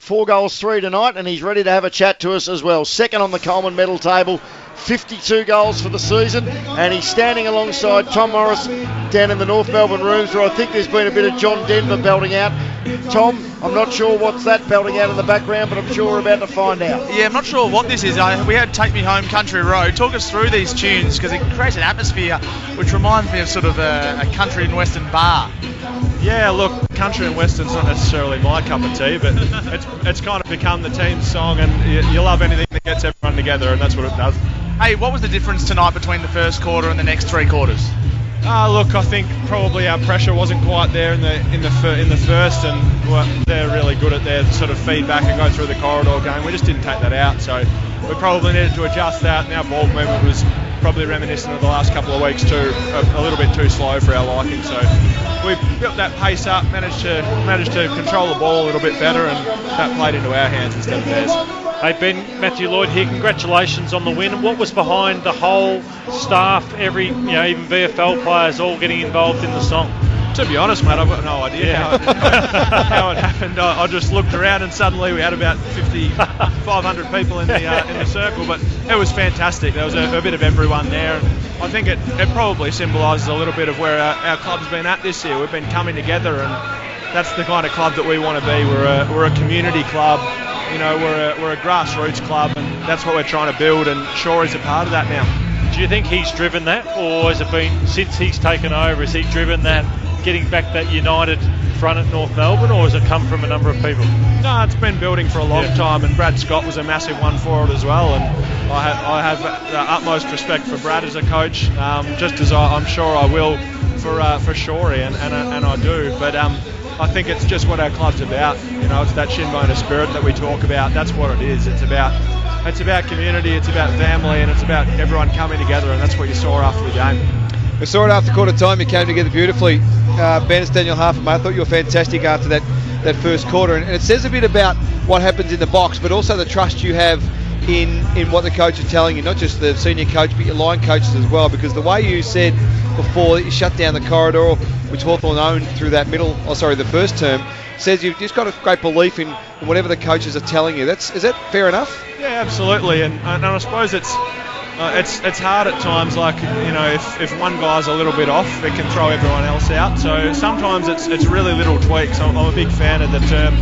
Four goals, three tonight, and he's ready to have a chat to us as well. Second on the Coleman medal table, 52 goals for the season, and he's standing alongside Tom Morris down in the North Melbourne rooms where I think there's been a bit of John Denver belting out. Tom, I'm not sure what's that belting out in the background, but I'm sure we're about to find out. Yeah, I'm not sure what this is. I, we had Take Me Home Country Road. Talk us through these tunes because it creates an atmosphere which reminds me of sort of a, a country and western bar. Yeah, look, country and western's not necessarily my cup of tea, but it's it's kind of become the team's song, and you, you love anything that gets everyone together, and that's what it does. Hey, what was the difference tonight between the first quarter and the next three quarters? Uh, look, I think probably our pressure wasn't quite there in the in the fir- in the first, and well, they're really good at their sort of feedback and go through the corridor game. We just didn't take that out, so we probably needed to adjust that. And our ball movement was probably reminiscent of the last couple of weeks too, a, a little bit too slow for our liking. So we built that pace up, managed to managed to control the ball a little bit better, and that played into our hands instead of theirs. Hey Ben, Matthew Lloyd here. Congratulations on the win. What was behind the whole staff, every you know, even VFL players, all getting involved in the song? To be honest, mate, I've got no idea Yeah. how, it, how it happened. I, I just looked around and suddenly we had about 50, 500 people in the uh, in the circle. But it was fantastic. There was a, a bit of everyone there. And I think it, it probably symbolises a little bit of where our, our club's been at this year. We've been coming together, and that's the kind of club that we want to be. We're a, we're a community club. You know, we're a, we're a grassroots club, and that's what we're trying to build. And Shaw is a part of that now. Do you think he's driven that, or has it been since he's taken over? Has he driven that, getting back that united front at North Melbourne, or has it come from a number of people? No, it's been building for a long Yeah. time, and Brad Scott was a massive one for it as well. And I, ha- I have the utmost respect for Brad as a coach, um, just as I, I'm sure I will for uh, for Shorey, and, and, I- and I do. But um, I think it's just what our club's about. You know, it's that shinboner spirit that we talk about. That's what it is. It's about it's about community, it's about family, and it's about everyone coming together, and that's what you saw after the game. We saw it after quarter time. You came together beautifully. Uh, ben, it's Daniel mate. I thought you were fantastic after that, that first quarter. And, and it says a bit about what happens in the box, but also the trust you have in, in what the coach is telling you, not just the senior coach, but your line coaches as well. Because the way you said before that you shut down the corridor, which Hawthorn owned through that middle, oh, sorry, the first term, says you've just got a great belief in, in whatever the coaches are telling you. That's Is that fair enough? Yeah, absolutely, and, and I suppose it's it's it's hard at times. Like you know, if, if one guy's a little bit off, it can throw everyone else out. So sometimes it's it's really little tweaks. I'm, I'm a big fan of the term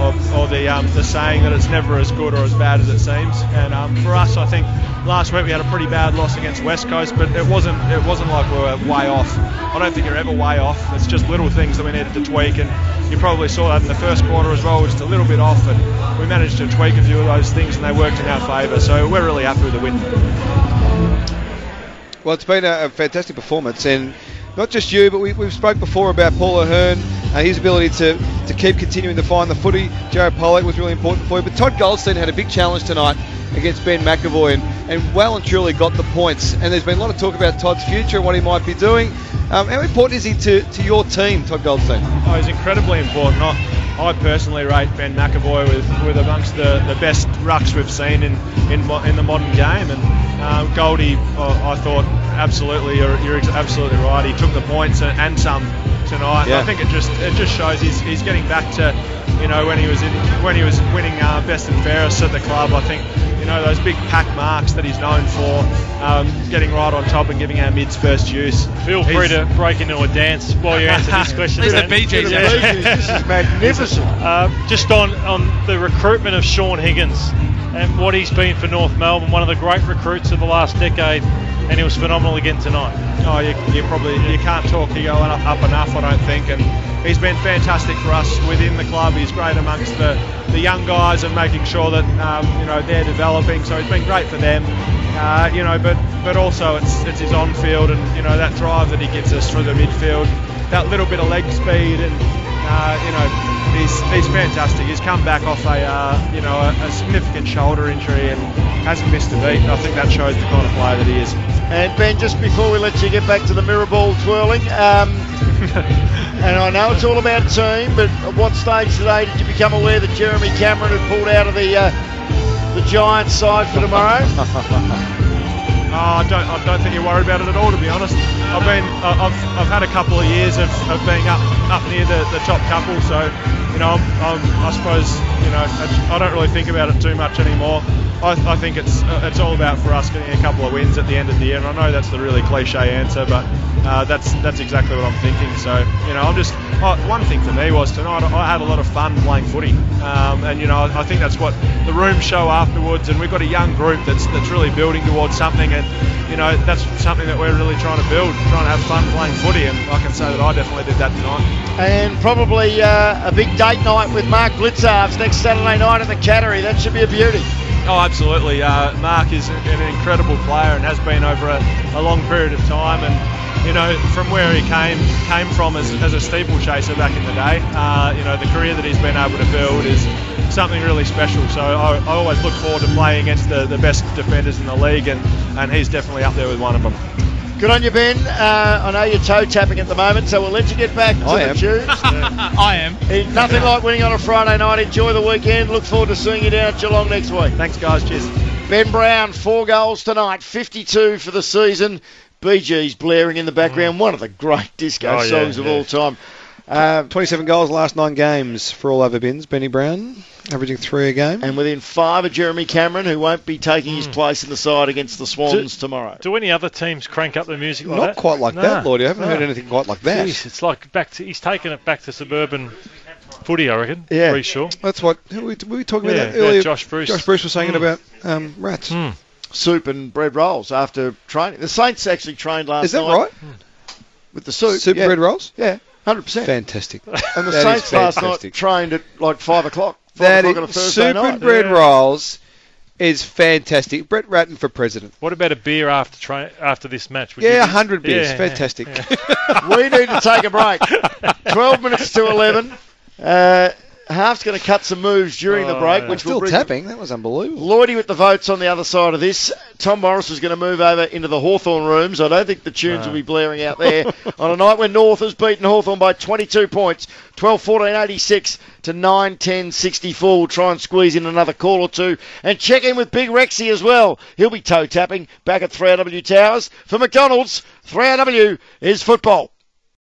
of, or the um, the saying that it's never as good or as bad as it seems. And um, for us, I think last week we had a pretty bad loss against West Coast, but it wasn't it wasn't like we were way off. I don't think you're ever way off. It's just little things that we needed to tweak, and you probably saw that in the first quarter as well, just a little bit off, and we managed to tweak a few of those things, and they worked in our favour. So we're really happy with the win. Well, it's been a, a fantastic performance, and not just you, but we, we've spoke before about Paul Ahern, uh, his ability to, to keep continuing to find the footy. Jared Polec was really important for you, but Todd Goldstein had a big challenge tonight against Ben McEvoy, and, and well and truly got the points. And there's been a lot of talk about Todd's future and what he might be doing. Um, how important is he to, to your team, Todd Goldstein? Oh, he's incredibly important. I personally rate Ben McEvoy with, with amongst the, the best rucks we've seen in in, in the modern game. And um, Goldie, oh, I thought absolutely, you're, you're absolutely right. He took the points and, and some tonight. Yeah. I think it just it just shows he's, he's getting back to you know when he was in when he was winning uh, best and fairest at the club. I think you know those big pack marks that he's known for, um, getting right on top and giving our mids first use. Feel free He's- to break into a dance while you answer this question. Leave the Ben. Bee Gees out. This is magnificent. Uh, just on, on the recruitment of Shaun Higgins and what he's been for North Melbourne, one of the great recruits of the last decade, and he was phenomenal again tonight. Oh, you, you probably you can't talk Higo up, up enough, I don't think. And he's been fantastic for us within the club. He's great amongst the, the young guys and making sure that um, you know they're developing. So he's been great for them. Uh, you know, but but also it's it's his on field and you know that drive that he gives us through the midfield, that little bit of leg speed and uh, you know he's he's fantastic. He's come back off a uh, you know a, a significant shoulder injury and hasn't missed a beat. And I think that shows the kind of player that he is. And Ben, just before we let you get back to the mirror ball twirling, um, and I know it's all about team, but at what stage today did you become aware that Jeremy Cameron had pulled out of the uh, the Giants side for tomorrow? Oh, I don't, I don't think you're worried about it at all, to be honest. I've been, I- I've, I've had a couple of years of, of being up, up near the, the top couple, so you know, I'm, I'm, I suppose, you know, I don't really think about it too much anymore. I, I think it's uh, it's all about for us getting a couple of wins at the end of the year, and I know that's the really cliche answer, but uh, that's that's exactly what I'm thinking. So, you know, I'm just oh, one thing for me was tonight I had a lot of fun playing footy, um, and you know, I think that's what the room show afterwards, and we've got a young group that's that's really building towards something, and you know, that's something that we're really trying to build, trying to have fun playing footy, and I can say that I definitely did that tonight. And probably uh, a big date night with Mark Blicavs next Saturday night at the Cattery. That should be a beauty. Oh, absolutely. Uh, Mark is an incredible player and has been over a, a, long period of time. And you know, from where he came came from as, as a steeplechaser back in the day, uh, you know, the career that he's been able to build is something really special. So I, I always look forward to playing against the, the best defenders in the league, and, and he's definitely up there with one of them. Good on you, Ben. Uh, I know you're toe tapping at the moment, so we'll let you get back to I the am. tunes. I am. Nothing like winning on a Friday night. Enjoy the weekend. Look forward to seeing you down at Geelong next week. Thanks, guys. Cheers. Ben Brown, four goals tonight, 52 for the season. Bee Gees blaring in the background, one of the great disco Oh, yeah, songs of yeah. all time. Um, 27 goals last nine games for all over bins. Benny Brown averaging three a game. and within five of Jeremy Cameron, who won't be taking his place in the side against the Swans tomorrow. Do any other teams crank up the music like that? Not that? quite like Nah, that, Lordy. I haven't nah. heard anything quite like that. Jeez, it's like back to he's taken it back to suburban footy, I reckon. Yeah. Pretty sure. That's what who were we, were we talking Yeah, about that yeah, earlier. Josh Bruce. Josh Bruce was saying it Mm. about um, rats. Mm. Soup and bread rolls after training. The Saints actually trained last night. Is that night right? with the soup. Soup yeah. bread rolls. Yeah, 100%. Fantastic. And the That is Saints last night fantastic. trained at like 5 o'clock. 5 That o'clock on a is Thursday soup night. and bread Yeah. rolls is fantastic. Brett Ratten for president. What about a beer after tra- after this match? Would Yeah, you- 100 beers. Yeah, Fantastic. yeah. we need to take a break. 12 minutes to 11. Uh, Half's going to cut some moves during the Oh, break, yeah. which will Still bring tapping. That was unbelievable. Lloydie with the votes on the other side of this. Tom Morris is going to move over into the Hawthorn rooms. I don't think the tunes No. will be blaring out there on a night when North has beaten Hawthorn by 22 points, 12 14 86 to 9 10 64. We'll try and squeeze in another call or two and check in with Big Rexy as well. He'll be toe tapping back at 3AW Towers. For McDonald's, 3AW is football.